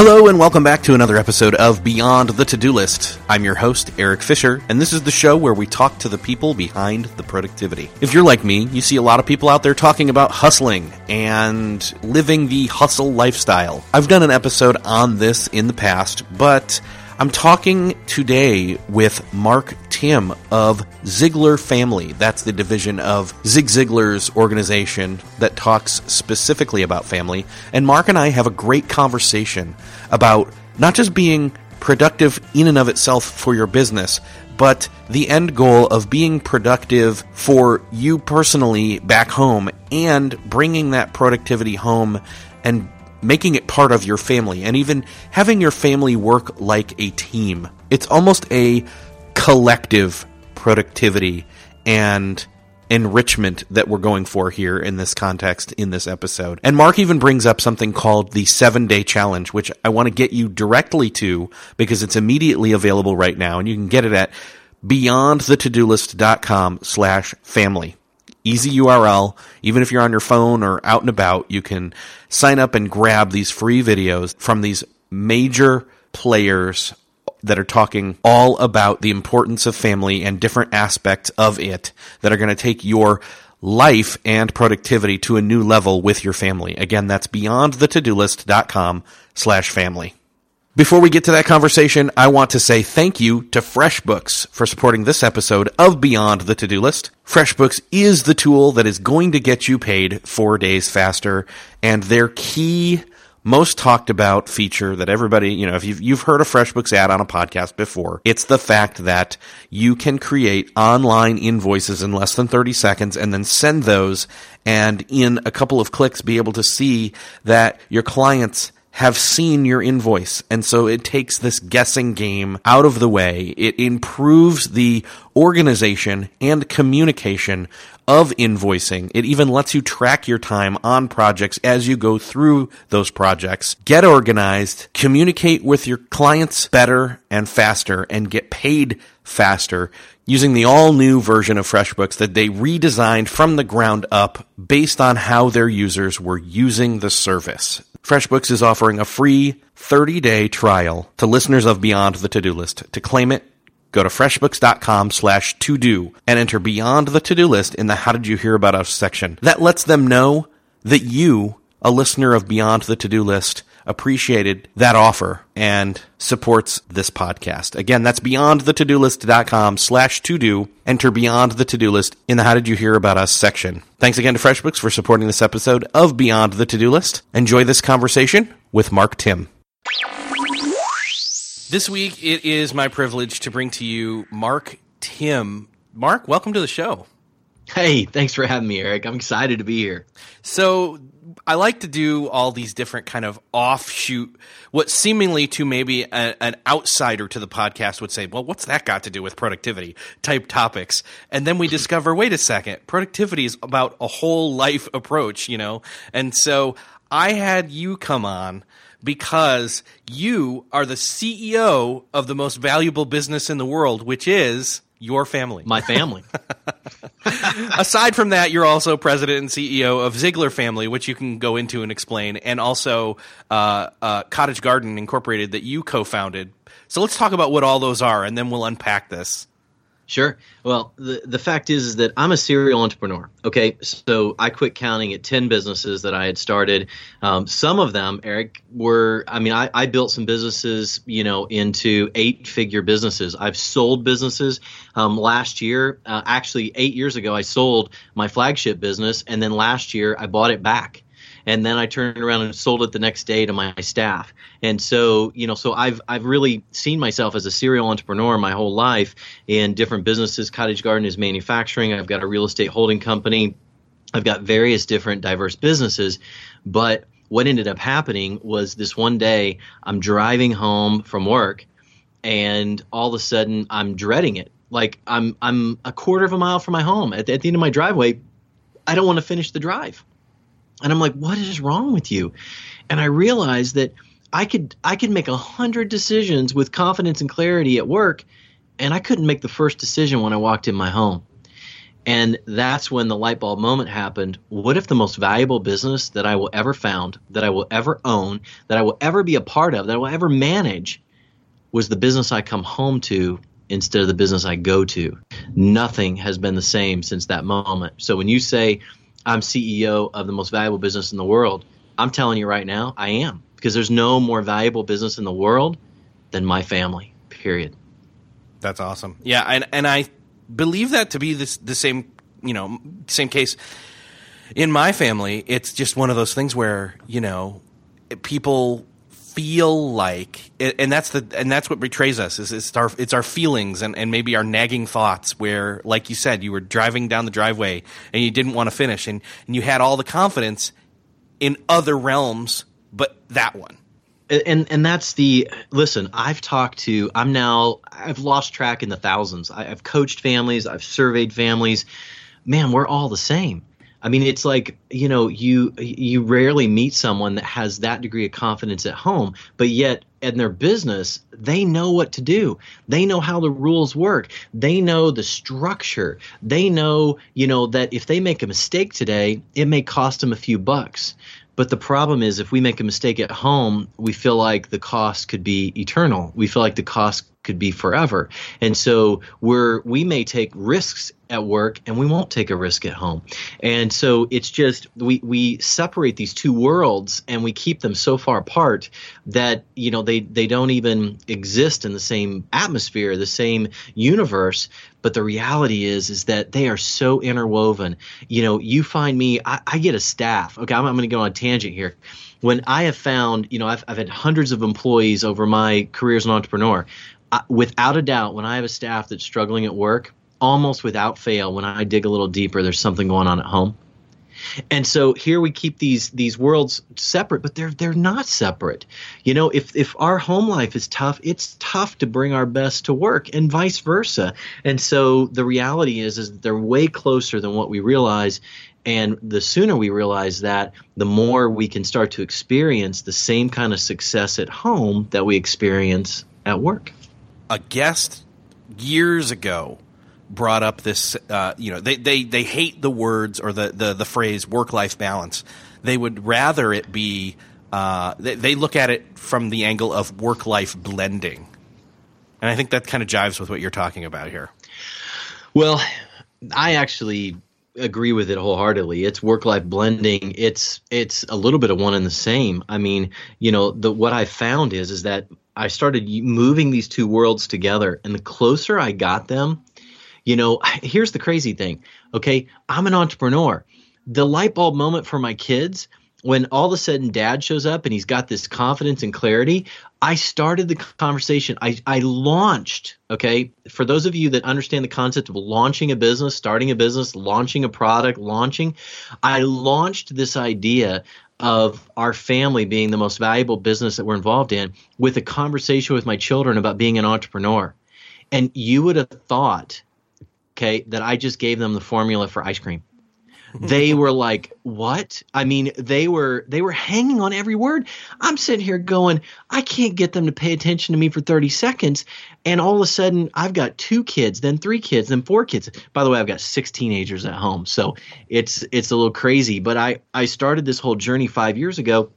Hello and welcome back to another episode of Beyond the To-Do List. I'm your host, Erik Fisher, and this is the show where we talk to the people behind the productivity. If you're like me, you see a lot of people out there talking about hustling and living the hustle lifestyle. I've done an episode on this in the past, but I'm talking today with Mark Timm of Ziglar Family. That's the division of Zig Ziglar's organization that talks specifically about family. And Mark and I have a great conversation about not just being productive in and of itself for your business, but the end goal of being productive for you personally back home and bringing that productivity home and making it part of your family and even having your family work like a team. It's almost a collective productivity and enrichment that we're going for here in this context in this episode. And Mark even brings up something called the seven day challenge, which I want to get you directly to because it's immediately available right now and you can get it at beyondthetodolist.com slash family easy URL. Even if you're on your phone or out and about, you can sign up and grab these free videos from these major players that are talking all about the importance of family and different aspects of it that are going to take your life and productivity to a new level with your family. Again, that's beyondthetodolist.com slash family. Before we get to that conversation, I want to say thank you to FreshBooks for supporting this episode of Beyond the To-Do List. FreshBooks is the tool that is going to get you paid four days faster, and their key most talked about feature that everybody, you know, if you've, you've heard a FreshBooks ad on a podcast before, it's the fact that you can create online invoices in less than 30 seconds and then send those and in a couple of clicks be able to see that your clients have seen your invoice. And so it takes this guessing game out of the way. It improves the organization and communication of invoicing. It even lets you track your time on projects as you go through those projects. Get organized, communicate with your clients better and faster, and get paid faster using the all new version of FreshBooks that they redesigned from the ground up based on how their users were using the service. FreshBooks is offering a free 30-day trial to listeners of Beyond the To-Do List. To claim it, go to freshbooks.com slash to-do and enter Beyond the To-Do List in the How Did You Hear About Us section. That lets them know that you, a listener of Beyond the To-Do List, appreciated that offer and supports this podcast. Again, that's beyondthetodolist.com slash to do. Enter Beyond the To-Do List in the How Did You Hear About Us section. Thanks again to FreshBooks for supporting this episode of Beyond the To-Do List. Enjoy this conversation with Mark Timm. This week, it is my privilege to bring to you Mark Timm. Mark, welcome to the show. Hey, thanks for having me, Erik. I'm excited to be here. So, I like to do all these different kind of offshoot, what seemingly to maybe a, an outsider to the podcast would say, well, what's that got to do with productivity type topics? And then we discover, wait a second, productivity is about a whole life approach, you know? And so I had you come on because you are the CEO of the most valuable business in the world, which is your family. My family. Aside from that, you're also president and CEO of Ziglar Family, which you can go into and explain, and also uh, uh, Cottage Garden Incorporated that you co-founded. So let's talk about what all those are, and then we'll unpack this. Sure. Well, the the fact is, is that I'm a serial entrepreneur. Okay, so I quit counting at ten businesses that I had started. Um, some of them, Erik, were I mean, I, I built some businesses, you know, into eight figure businesses. I've sold businesses. Um, last year, uh, actually eight years ago, I sold my flagship business, and then last year I bought it back. And then I turned around and sold it the next day to my staff. And so, you know, so I've I've really seen myself as a serial entrepreneur my whole life in different businesses. Cottage Garden is manufacturing. I've got a real estate holding company. I've got various different diverse businesses, but what ended up happening was this one day I'm driving home from work and all of a sudden I'm dreading it. Like I'm I'm a quarter of a mile from my home. At the, at the end of my driveway, I don't want to finish the drive. And I'm like, what is wrong with you? And I realized that I could I could make a hundred decisions with confidence and clarity at work, and I couldn't make the first decision when I walked in my home. And that's when the light bulb moment happened. What if the most valuable business that I will ever found, that I will ever own, that I will ever be a part of, that I will ever manage was the business I come home to instead of the business I go to. Nothing has been the same since that moment. So when you say I'm CEO of the most valuable business in the world, I'm telling you right now, I am because there's no more valuable business in the world than my family. Period. That's awesome. Yeah, and and I believe that to be this the same you know same case in my family. It's just one of those things where you know people feel like and that's the and that's what betrays us is it's our it's our feelings and, and maybe our nagging thoughts where like you said you were driving down the driveway and you didn't want to finish and, and you had all the confidence in other realms but that one. And and that's the listen i've talked to i'm now i've lost track in the thousands. I, i've coached families i've surveyed families. Man we're all the same I mean, it's like you know, you you rarely meet someone that has that degree of confidence at home, but yet in their business, they know what to do. They know how the rules work. They know the structure. They know, you know, that if they make a mistake today, it may cost them a few bucks. But the problem is, if we make a mistake at home, we feel like the cost could be eternal. We feel like the cost could be forever. And so we're we may take risks at work and we won't take a risk at home. And so it's just we we separate these two worlds and we keep them so far apart that you know they they don't even exist in the same atmosphere, the same universe. But the reality is is that they are so interwoven. You know, you find me, I, I get a staff. Okay, I'm, I'm going to go on a tangent here when I have found, you know, I've, I've had hundreds of employees over my career as an entrepreneur without a doubt, when I have a staff that's struggling at work, almost without fail, when I dig a little deeper, there's something going on at home. And so here we keep these these worlds separate, but they're they're not separate. You know, if if our home life is tough, it's tough to bring our best to work, and vice versa. And so the reality is is they're way closer than what we realize. And the sooner we realize that, the more we can start to experience the same kind of success at home that we experience at work a guest years ago brought up this. Uh, you know, they, they they hate the words or the the, the phrase work life balance. They would rather it be. Uh, they, they look at it from the angle of work life blending, and I think that kind of jives with what you're talking about here. Well, I actually agree with it wholeheartedly. It's work life blending. It's it's a little bit of one and the same. I mean, you know, the what I found is is that I started moving these two worlds together, and the closer I got them, you know, here's the crazy thing. Okay, I'm an entrepreneur. The light bulb moment for my kids when all of a sudden dad shows up and he's got this confidence and clarity, I started the conversation. I, I launched, okay, for those of you that understand the concept of launching a business, starting a business, launching a product, launching, I launched this idea of our family being the most valuable business that we're involved in with a conversation with my children about being an entrepreneur. And you would have thought, okay, that I just gave them the formula for ice cream they were like what? I mean they were they were hanging on every word. I'm sitting here going i can't get them to pay attention to me for 30 seconds. And all of a sudden i've got two kids then three kids then four kids. By the way i've got six teenagers at home so it's it's a little crazy. But i i started this whole journey five years ago.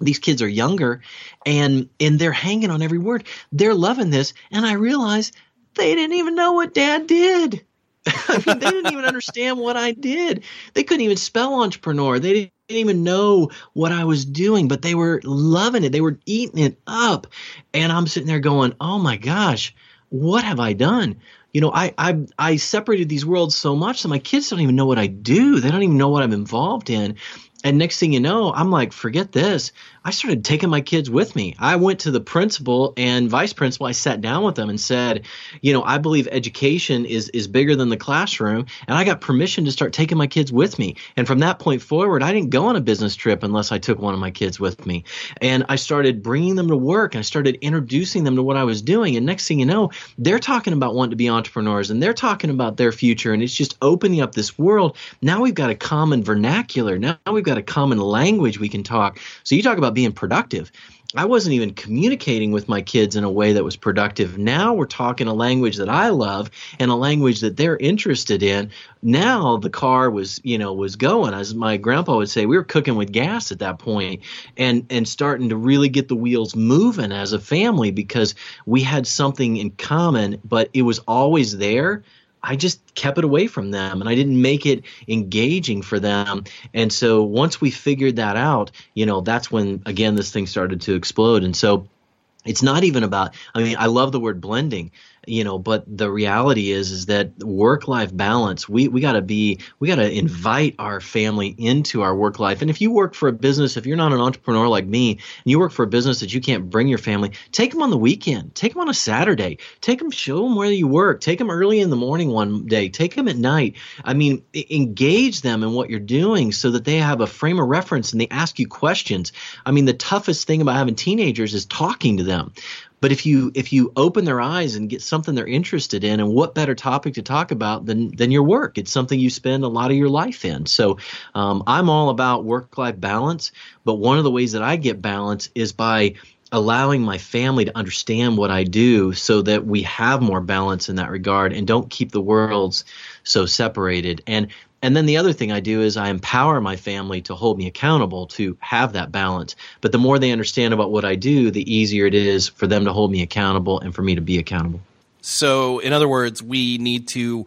These kids are younger and and they're hanging on every word. They're loving this and i realize they didn't even know what dad did I mean, they didn't even understand what I did. They couldn't even spell entrepreneur. They didn't even know what I was doing, but they were loving it. They were eating it up. And I'm sitting there going, oh my gosh, what have I done? You know, I, I I separated these worlds so much that my kids don't even know what I do. They don't even know what I'm involved in. And next thing you know, I'm like, forget this. I started taking my kids with me. I went to the principal and vice principal. I sat down with them and said, you know, I believe education is is bigger than the classroom, and I got permission to start taking my kids with me. And from that point forward, I didn't go on a business trip unless I took one of my kids with me. And I started bringing them to work and I started introducing them to what I was doing. And next thing you know, they're talking about wanting to be entrepreneurs and they're talking about their future and it's just opening up this world. Now we've got a common vernacular. Now we've got a common language we can talk. So you talk about being productive. I wasn't even communicating with my kids in a way that was productive. Now we're talking a language that I love and a language that they're interested in. Now the car was, you know, was going. As my grandpa would say, we were cooking with gas at that point and and starting to really get the wheels moving as a family because we had something in common, but it was always there I just kept it away from them and I didn't make it engaging for them. And so once we figured that out, you know, that's when again this thing started to explode. And so it's not even about i mean i love the word blending you know but the reality is is that work life balance we we got to be we got to invite our family into our work life. And if you work for a business if you're not an entrepreneur like me and you work for a business that you can't bring your family take them on the weekend take them on a saturday take them show them where you work take them early in the morning one day take them at night. I mean engage them in what you're doing so that they have a frame of reference and they ask you questions. I mean the toughest thing about having teenagers is talking to them but if you if you open their eyes and get something they're interested in, and what better topic to talk about than than your work? It's something you spend a lot of your life in. So um, I'm all about work life balance. But one of the ways that I get balance is by allowing my family to understand what I do so that we have more balance in that regard and don't keep the worlds so separated. And and then the other thing I do is I empower my family to hold me accountable to have that balance. But the more they understand about what I do, the easier it is for them to hold me accountable and for me to be accountable. So, in other words, we need to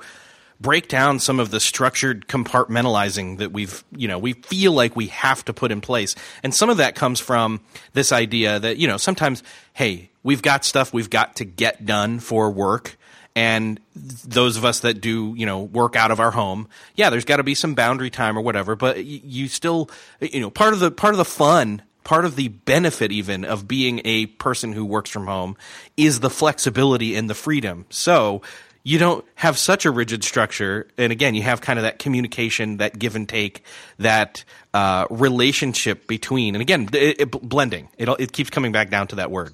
break down some of the structured compartmentalizing that we've, you know, we feel like we have to put in place. And some of that comes from this idea that, you know, sometimes, hey, we've got stuff we've got to get done for work and those of us that do you know work out of our home yeah there's got to be some boundary time or whatever but you still you know part of the part of the fun part of the benefit even of being a person who works from home is the flexibility and the freedom. So you don't have such a rigid structure and again you have kind of that communication that give and take that uh, relationship between and again it, it, blending it, it keeps coming back down to that word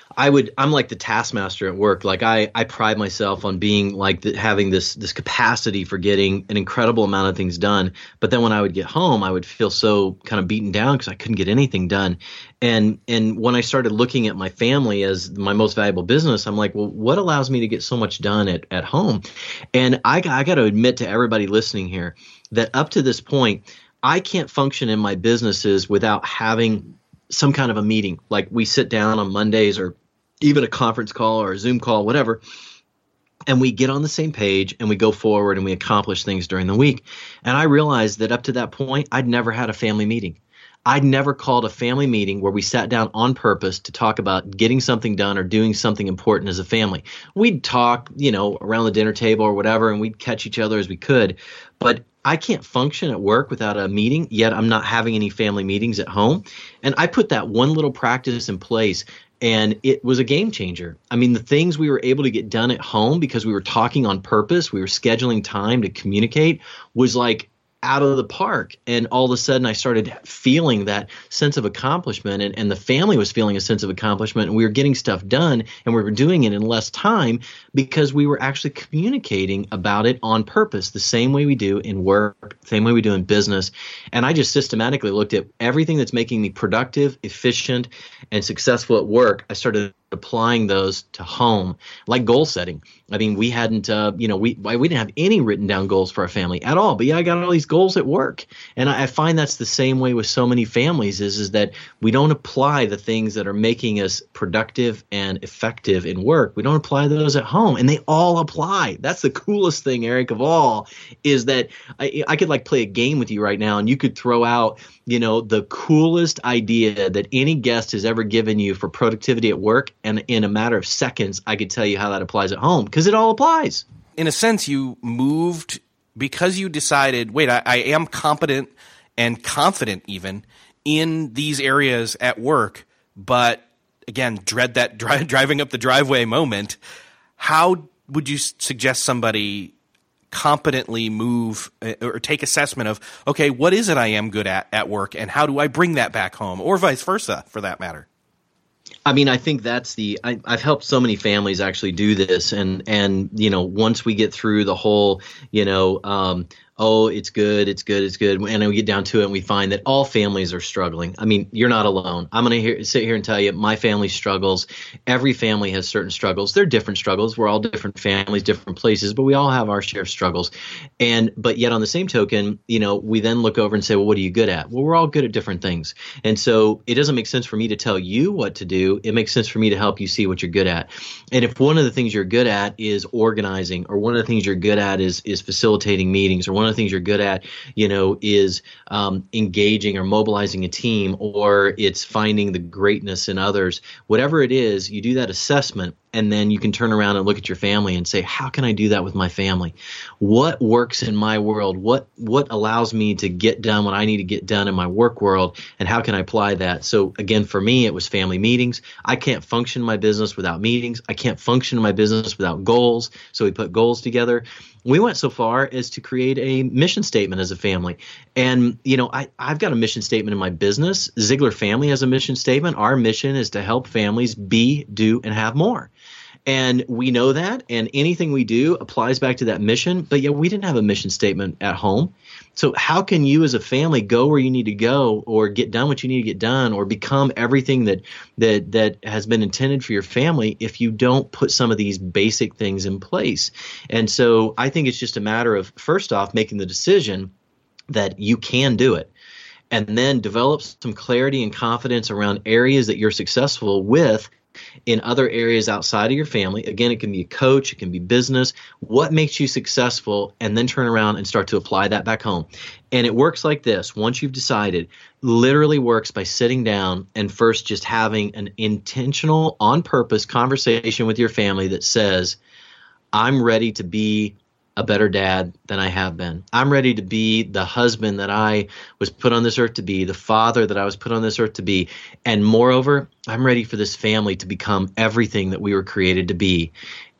I would I'm like the taskmaster at work. Like I I pride myself on being like the, having this this capacity for getting an incredible amount of things done. But then when I would get home, I would feel so kind of beaten down because I couldn't get anything done. And and when I started looking at my family as my most valuable business, I'm like, well, what allows me to get so much done at at home? And I I got to admit to everybody listening here that up to this point, I can't function in my businesses without having some kind of a meeting. Like we sit down on Mondays or even a conference call or a Zoom call, whatever, and we get on the same page and we go forward and we accomplish things during the week. And I realized that up to that point, I'd never had a family meeting. I'd never called a family meeting where we sat down on purpose to talk about getting something done or doing something important as a family. We'd talk, you know, around the dinner table or whatever, and we'd catch each other as we could. But I can't function at work without a meeting, yet I'm not having any family meetings at home. And I put that one little practice in place and it was a game changer. I mean, the things we were able to get done at home because we were talking on purpose, we were scheduling time to communicate was like out of the park. And all of a sudden, I started feeling that sense of accomplishment, and, and the family was feeling a sense of accomplishment, and we were getting stuff done, and we were doing it in less time because we were actually communicating about it on purpose, the same way we do in work, same way we do in business. And I just systematically looked at everything that's making me productive, efficient, and successful at work. I started applying those to home, like goal setting. I mean, we hadn't, uh, you know, we we didn't have any written down goals for our family at all. But yeah, I got all these goals at work, and I, I find that's the same way with so many families. Is is that we don't apply the things that are making us productive and effective in work. We don't apply those at home, and they all apply. That's the coolest thing, Erik, of all, is that I, I could like play a game with you right now, and you could throw out you know, the coolest idea that any guest has ever given you for productivity at work. And in a matter of seconds, I could tell you how that applies at home because it all applies. In a sense, you moved because you decided, wait, I, I am competent and confident even in these areas at work, but again, dread that dri- driving up the driveway moment. How would you suggest somebody competently move uh, or take assessment of okay what is it i am good at at work and how do i bring that back home or vice versa for that matter I mean, I think that's the. I, have helped so many families actually do this, and and you know, once we get through the whole, you know, um, oh, it's good, it's good, it's good. And then we get down to it and we find that all families are struggling. I mean, you're not alone. I'm going to sit here and tell you my family struggles. Every family has certain struggles. They're different struggles. We're all different families, different places, but we all have our share of struggles. And, but yet on the same token, you know, we then look over and say, well, what are you good at? Well, we're all good at different things. And so it doesn't make sense for me to tell you what to do. It makes sense for me to help you see what you're good at. And if one of the things you're good at is organizing, or one of the things you're good at is, is facilitating meetings, or one the things you're good at, you know, is um, engaging or mobilizing a team, or it's finding the greatness in others. Whatever it is, you do that assessment and then you can turn around and look at your family and say how can i do that with my family? What works in my world? What what allows me to get done what i need to get done in my work world and how can i apply that? So again for me it was family meetings. I can't function my business without meetings. I can't function my business without goals. So we put goals together. We went so far as to create a mission statement as a family. And you know I, i've got a mission statement in my business. Ziglar family has a mission statement. Our mission is to help families be do and have more And we know that, and anything we do applies back to that mission. But yet, we didn't have a mission statement at home. So, how can you as a family go where you need to go, or get done what you need to get done, or become everything that that that has been intended for your family if you don't put some of these basic things in place? And so, I think it's just a matter of first off making the decision that you can do it and then develop some clarity and confidence around areas that you're successful with in other areas outside of your family. Again, it can be a coach, it can be business. What makes you successful? And then turn around and start to apply that back home. And it works like this once you've decided, literally works by sitting down and first just having an intentional, on purpose conversation with your family that says, I'm ready to be a better dad than I have been. I'm ready to be the husband that I was put on this earth to be, the father that I was put on this earth to be. And moreover, I'm ready for this family to become everything that we were created to be.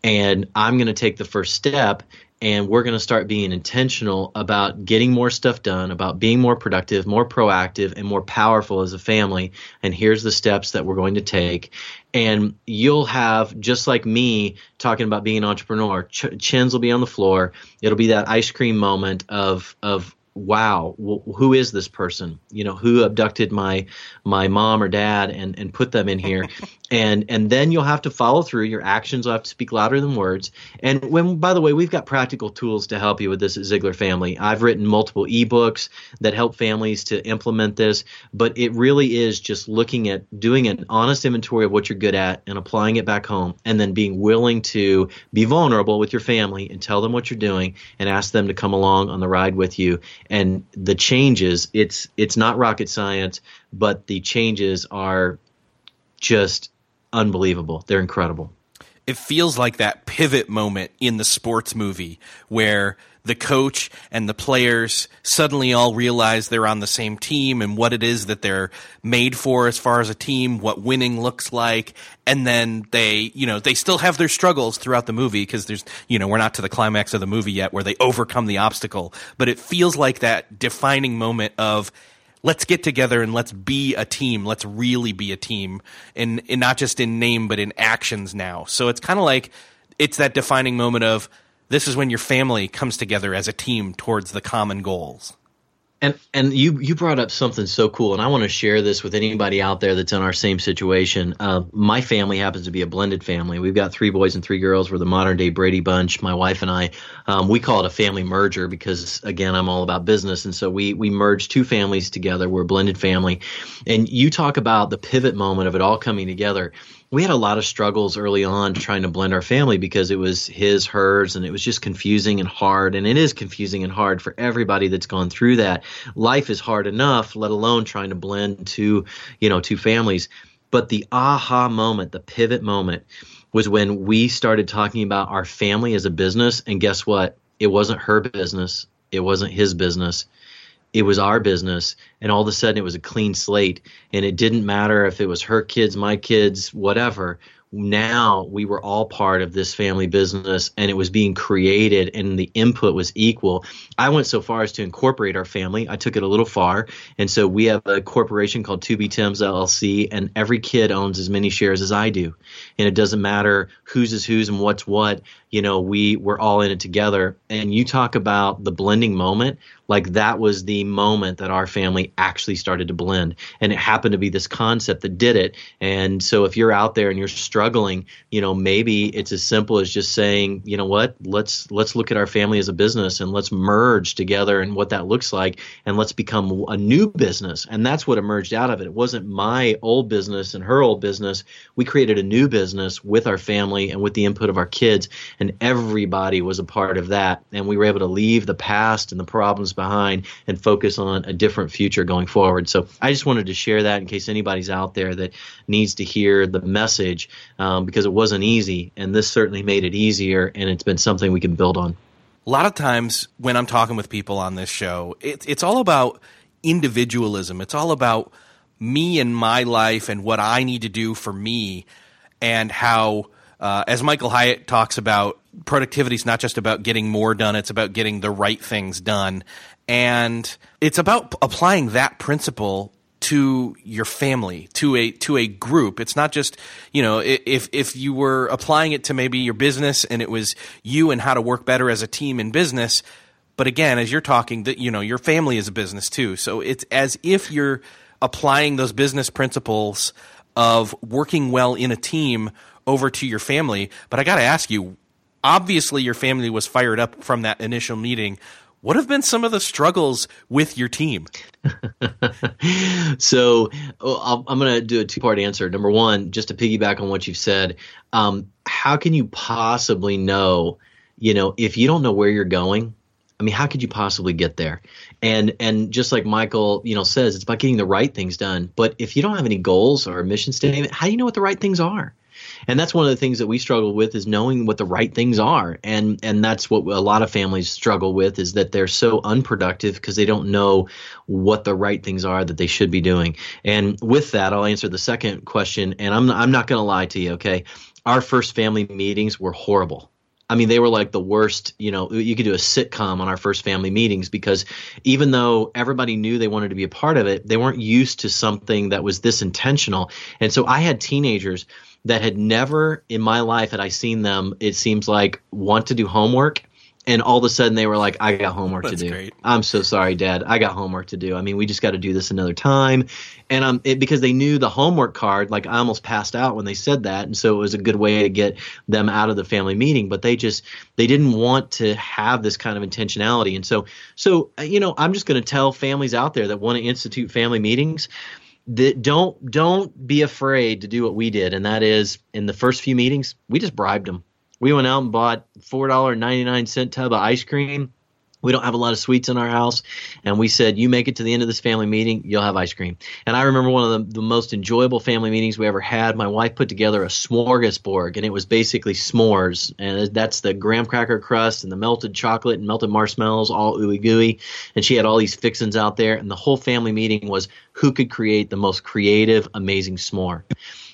And I'm going to take the first step and we're going to start being intentional about getting more stuff done, about being more productive, more proactive, and more powerful as a family. And here's the steps that we're going to take. And you'll have, just like me talking about being an entrepreneur, ch- chins will be on the floor. It'll be that ice cream moment of, of, wow who is this person? You know who abducted my my mom or dad and and put them in here? And and then you'll have to follow through. Your actions will have to speak louder than words. And when by the way we've got practical tools to help you with this at ziglar family. I've written multiple ebooks that help families to implement this but it really is just looking at doing an honest inventory of what you're good at and applying it back home and then being willing to be vulnerable with your family and tell them what you're doing and ask them to come along on the ride with you and the changes it's it's not rocket science but the changes are just unbelievable. They're incredible. It feels like that pivot moment in the sports movie where the coach and the players suddenly all realize they're on the same team and what it is that they're made for as far as a team, what winning looks like. And then they, you know, they still have their struggles throughout the movie because there's, you know, we're not to the climax of the movie yet where they overcome the obstacle, but it feels like that defining moment of, let's get together and let's be a team. Let's really be a team and, not just in name, but in actions now. So it's kind of like, it's that defining moment of, this is when your family comes together as a team towards the common goals. And and you you brought up something so cool, and I want to share this with anybody out there that's in our same situation. Uh, my family happens to be a blended family. We've got three boys and three girls. We're the modern day Brady Bunch. My wife and I, um, we call it a family merger because again, I'm all about business, and so we we merge two families together. We're a blended family, and you talk about the pivot moment of it all coming together we had a lot of struggles early on trying to blend our family because it was his, hers, and it was just confusing and hard. And it is confusing and hard for everybody that's gone through that. Life is hard enough, let alone trying to blend two, you know, two families. But the aha moment, the pivot moment, was when we started talking about our family as a business. And guess what? It wasn't her business. It wasn't his business it was our business and all of a sudden it was a clean slate and it didn't matter if it was her kids my kids whatever now we were all part of this family business and it was being created and the input was equal. I went so far as to incorporate our family. I took it a little far. And so we have a corporation called 2B Timms LLC and every kid owns as many shares as I do. And it doesn't matter whose is whose and what's what. You know, we we're all in it together. And you talk about the blending moment, like that was the moment that our family actually started to blend. And it happened to be this concept that did it. And so if you're out there and you're struggling you know, maybe it's as simple as just saying, you know what, let's let's look at our family as a business and let's merge together and what that looks like and let's become a new business. And that's what emerged out of it. It wasn't my old business and her old business. We created a new business with our family and with the input of our kids and everybody was a part of that and we were able to leave the past and the problems behind and focus on a different future going forward. So I just wanted to share that in case anybody's out there that needs to hear the message um, because it wasn't easy, and this certainly made it easier, and it's been something we can build on. A lot of times when I'm talking with people on this show, it, it's all about individualism. It's all about me and my life and what I need to do for me, and how, uh, as Michael Hyatt talks about, productivity is not just about getting more done, it's about getting the right things done. And it's about applying that principle to your family, to a to a group. It's not just you know if if you were applying it to maybe your business and it was you and how to work better as a team in business. But again, as you're talking, that you know your family is a business too. So it's as if you're applying those business principles of working well in a team over to your family. But I got to ask you, obviously your family was fired up from that initial meeting. What have been some of the struggles with your team? so i am going to do a two part answer. Number one, just to piggyback on what you've said, um, how can you possibly know, you know, if you don't know where you're going? I mean, how could you possibly get there? And and just like Michael, you know, says, it's about getting the right things done. But if you don't have any goals or a mission statement, how do you know what the right things are? And that's one of the things that we struggle with is knowing what the right things are and and that's what a lot of families struggle with is that they're so unproductive because they don't know what the right things are that they should be doing and with that I'll answer the second question and I'm I'm not going to lie to you okay our first family meetings were horrible I mean, they were like the worst. You know, you could do a sitcom on our first family meetings because even though everybody knew they wanted to be a part of it, they weren't used to something that was this intentional. And so I had teenagers that had never in my life had I seen them, it seems like, want to do homework. And all of a sudden they were like, I got homework That's to do. Great. I'm so sorry, Dad. I got homework to do. I mean, we just got to do this another time. And um, it, because they knew the homework card, like I almost passed out when they said that. And so it was a good way to get them out of the family meeting. But they just, they didn't want to have this kind of intentionality. And so, so, you know, I'm just going to tell families out there that want to institute family meetings that don't don't be afraid to do what we did, and that is in the first few meetings we just bribed them. We went out and bought four dollar ninety nine cent tub of ice cream we don't have a lot of sweets in our house. And we said you make it to the end of this family meeting you'll have ice cream. And i remember one of the, the, most enjoyable family meetings we ever had. My wife put together a smorgasbord and it was basically s'mores. And that's the graham cracker crust and the melted chocolate and melted marshmallows all ooey gooey. And she had all these fixins out there. And the whole family meeting was who could create the most creative amazing s'more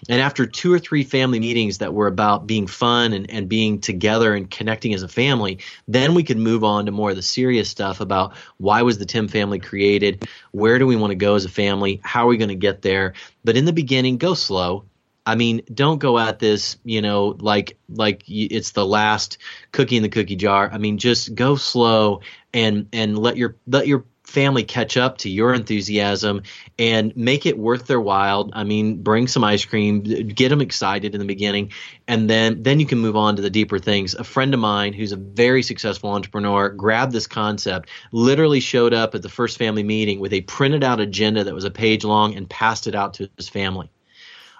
and after two or three family meetings that were about being fun and, and being together and connecting as a family, then we could move on to more of the serious stuff about why was the Timm family created? Where do we want to go as a family? How are we going to get there? But in the beginning, go slow. I mean, don't go at this, you know, like like it's the last cookie in the cookie jar. I mean, just go slow and and let your let your family catch up to your enthusiasm and make it worth their while. I mean, bring some ice cream, get them excited in the beginning, and then then you can move on to the deeper things. A friend of mine who's a very successful entrepreneur grabbed this concept, literally showed up at the first family meeting with a printed out agenda that was a page long and passed it out to his family.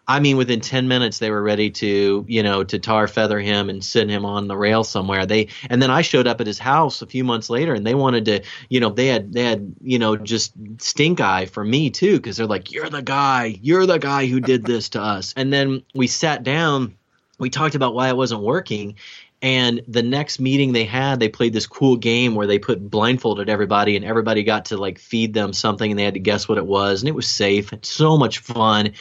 I mean, within 10 minutes, they were ready to, you know, to tar feather him and send him on the rail somewhere. They, and then I showed up at his house a few months later and they wanted to, you know, they had, they had, you know, just stink eye for me too. Cause they're like, you're the guy, you're the guy who did this to us. And then we sat down, we talked about why it wasn't working. And the next meeting they had, they played this cool game where they put blindfolded everybody and everybody got to like feed them something and they had to guess what it was. And it was safe. It's so much fun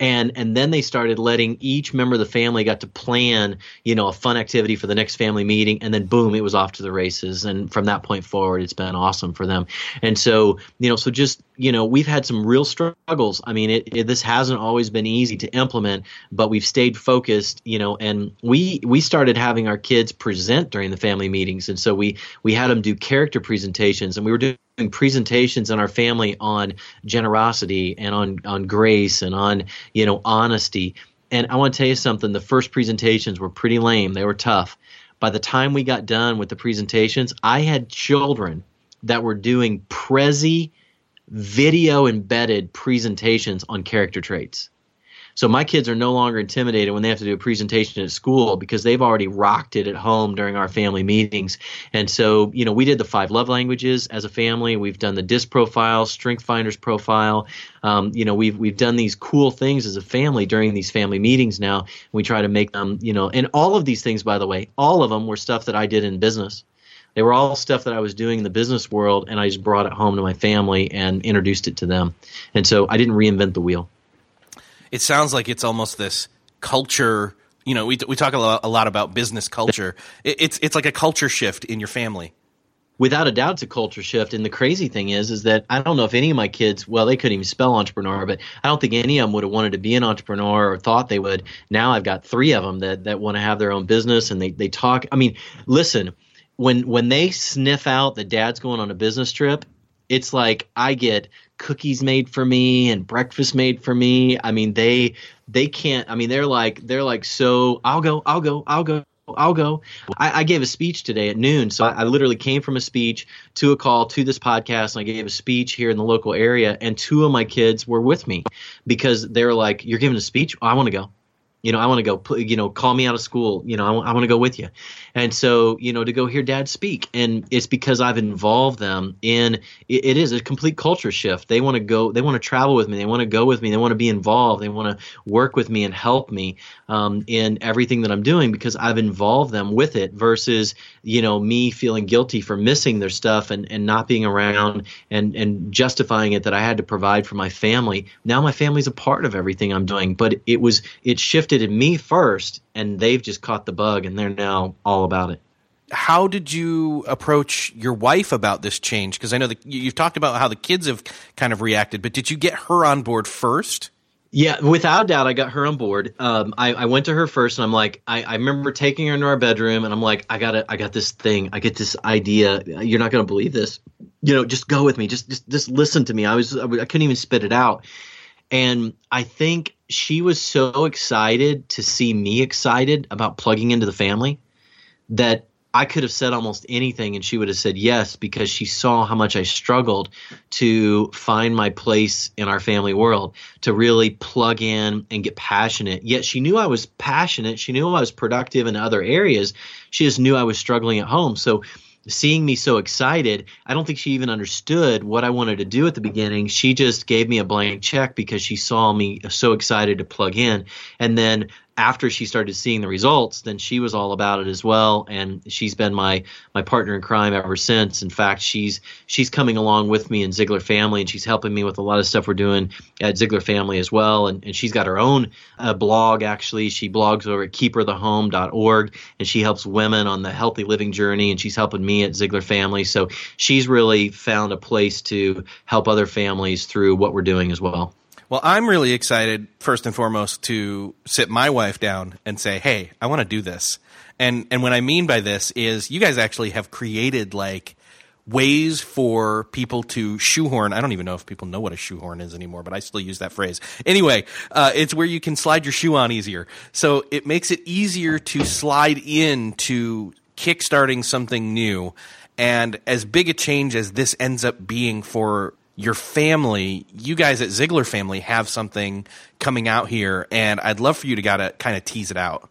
and and then they started letting each member of the family got to plan you know a fun activity for the next family meeting and then boom it was off to the races and from that point forward it's been awesome for them and so you know so just you know we've had some real struggles i mean it, it, this hasn't always been easy to implement but we've stayed focused you know and we we started having our kids present during the family meetings. And so we we had them do character presentations and we were doing presentations in our family on generosity and on on grace and on you know honesty. And i want to tell you something. The first presentations were pretty lame. They were tough. By the time we got done with the presentations i had children that were doing prezi video embedded presentations on character traits so my kids are no longer intimidated when they have to do a presentation at school because they've already rocked it at home during our family meetings. And so, you know, we did the five love languages as a family. We've done the DISC profile, Strength Finders profile. Um, you know, we've we've done these cool things as a family during these family meetings. Now we try to make them, you know, and all of these things, by the way, all of them were stuff that I did in business. They were all stuff that I was doing in the business world, and I just brought it home to my family and introduced it to them. And so I didn't reinvent the wheel it sounds like it's almost this culture. You know, we we talk a lot, a lot about business culture. It, it's it's like a culture shift in your family. without a doubt it's a culture shift and the crazy thing is is that i don't know if any of my kids well they couldn't even spell entrepreneur but i don't think any of them would have wanted to be an entrepreneur or thought they would now i've got three of them that, that want to have their own business and they, they talk i mean listen when when they sniff out that dad's going on a business trip it's like i get cookies made for me and breakfast made for me i mean they they can't i mean they're like they're like so i'll go i'll go i'll go I'll go. I, I, gave a speech today at noon. So I, I, literally came from a speech to a call to this podcast, and I gave a speech here in the local area. And two of my kids were with me because they were like, "You're giving a speech? Oh, I want to go." You know, I want to go, you know, call me out of school. You know, I, I want to go with you. And so, you know, to go hear dad speak. And it's because I've involved them in, it, it is a complete culture shift. They want to go, they want to travel with me. They want to go with me. They want to be involved. They want to work with me and help me um, in everything that I'm doing because I've involved them with it versus, you know, me feeling guilty for missing their stuff and, and not being around and, and justifying it that I had to provide for my family. Now my family's a part of everything I'm doing, but it was, it shifted in me first, and they've just caught the bug, and they're now all about it. How did you approach your wife about this change? Because I know that you've talked about how the kids have kind of reacted, but did you get her on board first? Yeah, without doubt, I got her on board. Um, I, I, went to her first, and I'm like, I, I, remember taking her into our bedroom, and I'm like, I got it, I got this thing, I get this idea. You're not going to believe this. You know, just go with me. Just, just, just listen to me. I was, I couldn't even spit it out. And I think she was so excited to see me excited about plugging into the family that I could have said almost anything and she would have said yes because she saw how much I struggled to find my place in our family world, to really plug in and get passionate. Yet she knew I was passionate. She knew I was productive in other areas. She just knew I was struggling at home. So seeing me so excited, I don't think she even understood what I wanted to do at the beginning. She just gave me a blank check because she saw me so excited to plug in. And then after she started seeing the results, then she was all about it as well, and she's been my my partner in crime ever since. In fact, she's she's coming along with me in Ziglar Family, and she's helping me with a lot of stuff we're doing at Ziglar Family as well. And, and she's got her own uh, blog. Actually, she blogs over at keeperthehome.org, and she helps women on the healthy living journey. And she's helping me at Ziglar Family, so she's really found a place to help other families through what we're doing as well. Well, I'm really excited, first and foremost, to sit my wife down and say, hey, I want to do this. And, and what I mean by this is you guys actually have created like ways for people to shoehorn. I don't even know if people know what a shoehorn is anymore, but I still use that phrase. Anyway, uh, it's where you can slide your shoe on easier. So it makes it easier to slide in into kickstarting something new. And as big a change as this ends up being for your family, you guys at Ziglar Family have something coming out here, and I'd love for you to gotta kind of tease it out.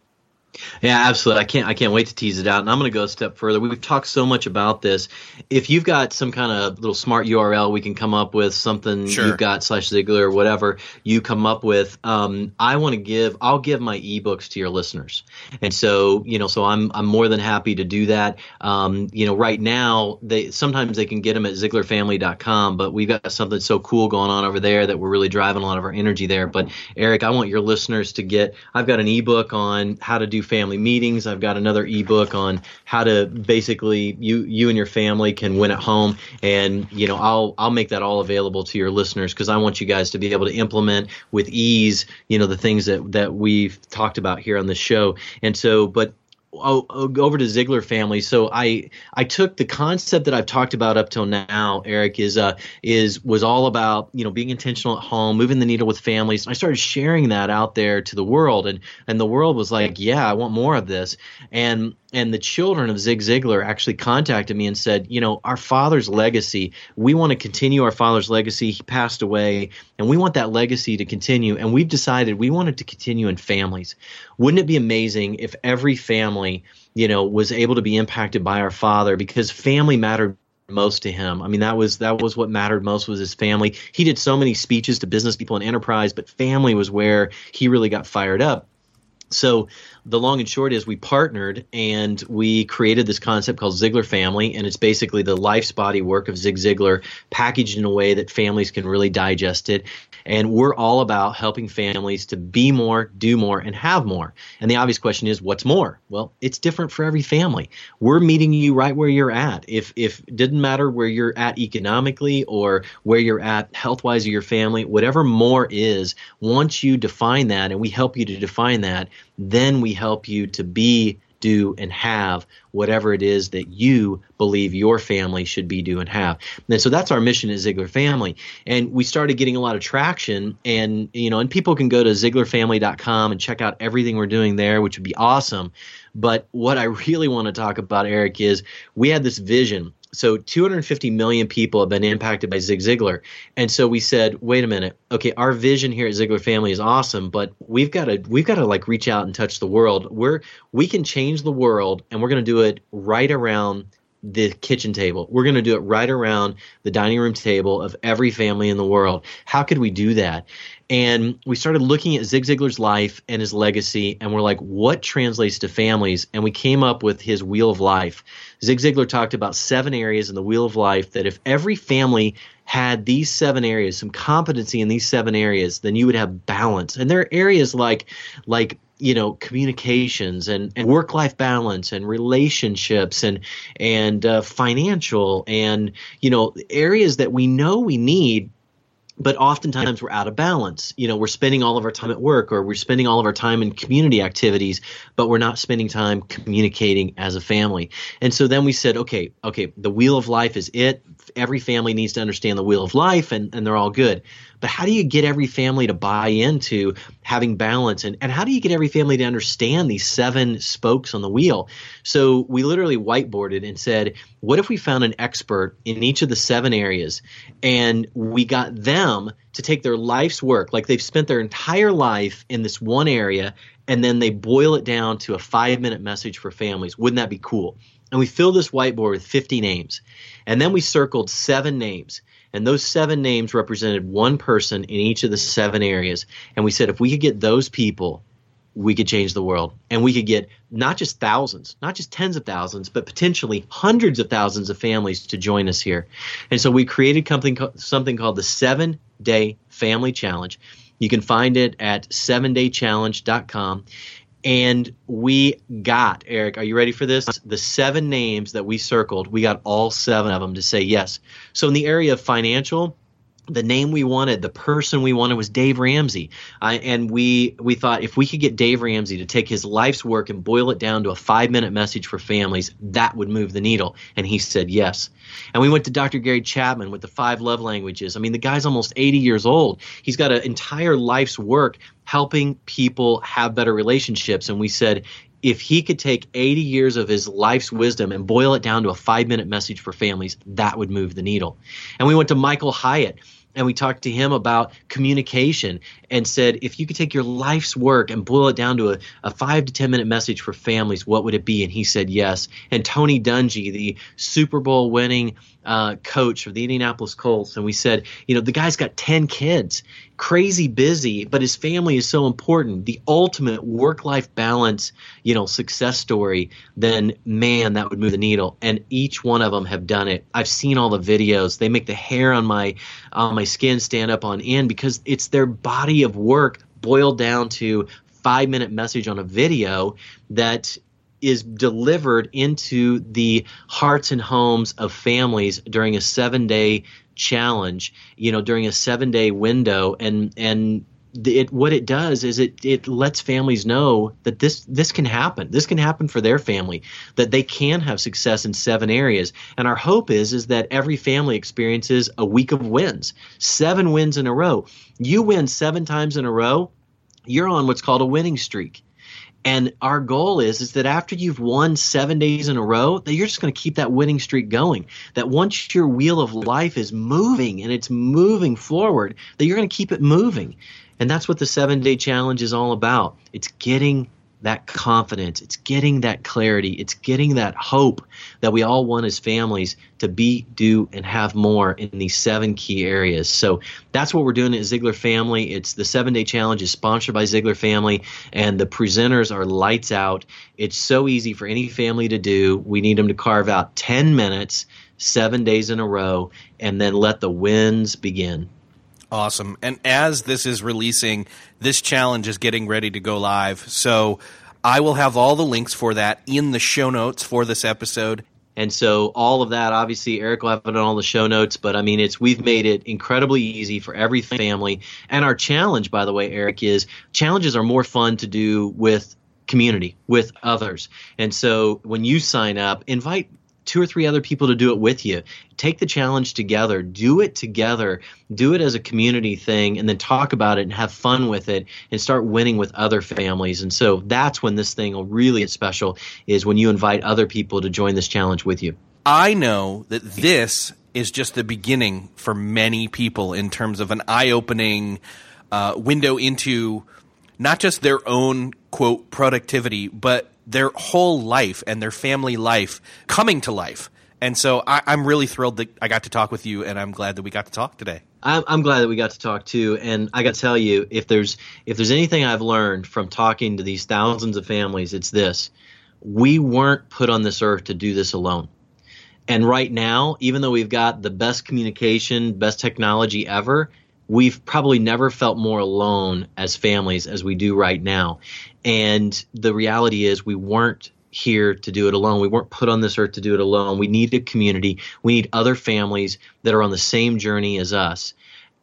Yeah, absolutely. I can't I can't wait to tease it out. And I'm going to go a step further. We've talked so much about this. If you've got some kind of little smart URL we can come up with something sure. you've got slash Ziglar or whatever you come up with, um, I want to give I'll give my ebooks to your listeners. And so, you know, so I'm I'm more than happy to do that. Um, you know, right now they sometimes they can get them at ziglarfamily.com, but we've got something so cool going on over there that we're really driving a lot of our energy there. But Erik, I want your listeners to get I've got an ebook on how to do family meetings. I've got another ebook on how to basically you you and your family can win at home, and you know I'll I'll make that all available to your listeners because I want you guys to be able to implement with ease, you know, the things that that we've talked about here on the show. And so, but over to Ziglar family. So I I took the concept that I've talked about up till now, Erik, is uh is was all about you know being intentional at home, moving the needle with families. I started sharing that out there to the world, and and the world was like, yeah, I want more of this. And and the children of Zig Ziglar actually contacted me and said, you know, our father's legacy, we want to continue our father's legacy. He passed away, and we want that legacy to continue. And we've decided we want it to continue in families. Wouldn't it be amazing if every family, you know, was able to be impacted by our father because family mattered most to him. I mean, that was that was what mattered most was his family. He did so many speeches to business people and enterprise, but family was where he really got fired up. So the long and short is we partnered and we created this concept called Ziglar Family, and it's basically the life's body work of Zig Ziglar packaged in a way that families can really digest it. And we're all about helping families to be more, do more, and have more. And the obvious question is, what's more? Well, it's different for every family. We're meeting you right where you're at. If if it didn't matter where you're at economically or where you're at health wise of your family, whatever more is, once you define that and we help you to define that, then we help you to be do and have whatever it is that you believe your family should be, do, and have. And so that's our mission at Ziglar Family. And we started getting a lot of traction and, you know, and people can go to ziglarfamily.com and check out everything we're doing there, which would be awesome. But what I really want to talk about, Erik, is we had this vision so 250 million people have been impacted by Zig Ziglar. And so we said, wait a minute. Okay, our vision here at Ziglar Family is awesome, but we've got to we've got to like reach out and touch the world. We're we can change the world and we're going to do it right around the kitchen table. We're going to do it right around the dining room table of every family in the world. How could we do that? And we started looking at Zig Ziglar's life and his legacy, and we're like, what translates to families? And we came up with his Wheel of Life. Zig Ziglar talked about seven areas in the Wheel of Life that if every family had these seven areas, some competency in these seven areas, then you would have balance. And there are areas like like you know communications and, and work life balance and relationships and and uh, financial and you know areas that we know we need but oftentimes we're out of balance. You know, we're spending all of our time at work or we're spending all of our time in community activities, but we're not spending time communicating as a family. And so then we said, okay, okay, the wheel of life is it. Every family needs to understand the wheel of life and, and they're all good. But how do you get every family to buy into having balance? And, and how do you get every family to understand these seven spokes on the wheel? So we literally whiteboarded and said, what if we found an expert in each of the seven areas and we got them to take their life's work, like they've spent their entire life in this one area, and then they boil it down to a five minute message for families? Wouldn't that be cool? And we filled this whiteboard with 50 names. And then we circled seven names. And those seven names represented one person in each of the seven areas. And we said if we could get those people, we could change the world. And we could get not just thousands, not just tens of thousands, but potentially hundreds of thousands of families to join us here. And so we created something, something called the Seven Day Family Challenge. You can find it at sevendaychallenge.com. And we got, Erik, are you ready for this? The seven names that we circled, we got all seven of them to say yes. So in the area of financial, the name we wanted, the person we wanted was Dave Ramsey. I, and we we thought if we could get Dave Ramsey to take his life's work and boil it down to a five minute message for families, that would move the needle. And he said yes. And we went to Dr. Gary Chapman with the five love languages. I mean, the guy's almost 80 years old. He's got an entire life's work helping people have better relationships. And we said, if he could take 80 years of his life's wisdom and boil it down to a five minute message for families, that would move the needle. And we went to Michael Hyatt and we talked to him about communication and said if you could take your life's work and boil it down to a, a five to ten minute message for families what would it be? And he said yes. And tony dungy the super bowl winning uh, coach of the indianapolis colts and we said you know the guy's got 10 kids crazy busy but his family is so important. The ultimate work life balance you know success story then man that would move the needle and each one of them have done it. I've seen all the videos. They make the hair on my on my skin stand up on end because it's their body of work boiled down to five minute message on a video that is delivered into the hearts and homes of families during a seven day challenge you know during a seven day window and and it what it does is it it lets families know that this this can happen. This can happen for their family. That they can have success in seven areas. And our hope is is that every family experiences a week of wins, seven wins in a row. You win seven times in a row, you're on what's called a winning streak. And our goal is is that after you've won seven days in a row, that you're just going to keep that winning streak going. That once your wheel of life is moving and it's moving forward, that you're going to keep it moving. And that's what the seven day challenge is all about. It's getting that confidence. It's getting that clarity. It's getting that hope that we all want as families to be, do, and have more in these seven key areas. So that's what we're doing at Ziglar Family. It's the seven day challenge is sponsored by Ziglar Family, and the presenters are lights out. It's so easy for any family to do. We need them to carve out 10 minutes, seven days in a row, and then let the wins begin. Awesome. And as this is releasing, this challenge is getting ready to go live. So I will have all the links for that in the show notes for this episode. And so all of that, obviously, Erik will have it on all the show notes. But I mean, it's we've made it incredibly easy for every family. And our challenge, by the way, Erik, is challenges are more fun to do with community, with others. And so when you sign up, invite two or three other people to do it with you. Take the challenge together, do it together, do it as a community thing, and then talk about it and have fun with it and start winning with other families. And so that's when this thing will really get special is when you invite other people to join this challenge with you. I know that this is just the beginning for many people in terms of an eye opening uh, window into not just their own quote productivity, but their whole life and their family life coming to life. And so I, am really thrilled that I got to talk with you, and I'm glad that we got to talk today. I'm, I'm glad that we got to talk too, and I got to tell you, if there's if there's anything I've learned from talking to these thousands of families, it's this: we weren't put on this earth to do this alone. And right now, even though we've got the best communication, best technology ever, we've probably never felt more alone as families as we do right now. And the reality is, we weren't here to do it alone. We weren't put on this earth to do it alone. We need a community. We need other families that are on the same journey as us.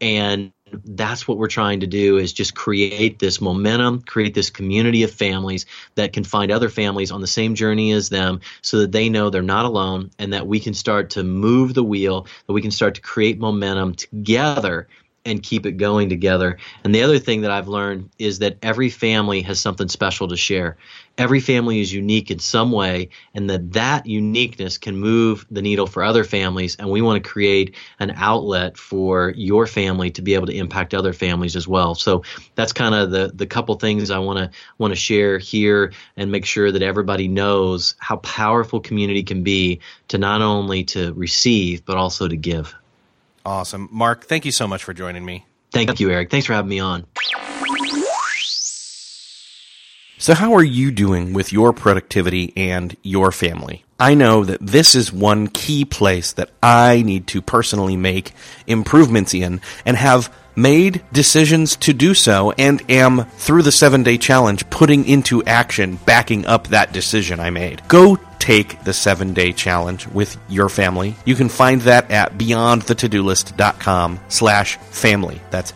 And that's what we're trying to do is just create this momentum, create this community of families that can find other families on the same journey as them so that they know they're not alone and that we can start to move the wheel, that we can start to create momentum together and keep it going together. And the other thing that I've learned is that every family has something special to share. Every family is unique in some way, and that that uniqueness can move the needle for other families. And we want to create an outlet for your family to be able to impact other families as well. So that's kind of the the couple things I want to want to share here and make sure that everybody knows how powerful community can be to not only to receive but also to give. Awesome. Mark, thank you so much for joining me. Thank you, Erik. Thanks for having me on. So, how are you doing with your productivity and your family? I know that this is one key place that I need to personally make improvements in and have made decisions to do so and am, through the seven day challenge, putting into action, backing up that decision I made. Go take the seven day challenge with your family. You can find that at beyondthetodolist.com slash family. That's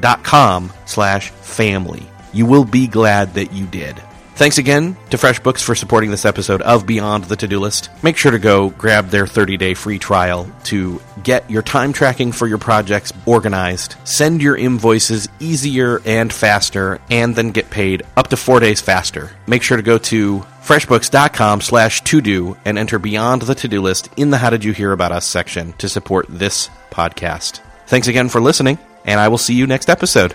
beyondthetodolist.com slash family. You will be glad that you did. Thanks again to FreshBooks for supporting this episode of Beyond the To Do List. Make sure to go grab their 30 day free trial to get your time tracking for your projects organized, send your invoices easier and faster, and then get paid up to four days faster. Make sure to go to freshbooks.com slash to do and enter Beyond the To Do List in the How Did You Hear About Us section to support this podcast. Thanks again for listening, and I will see you next episode.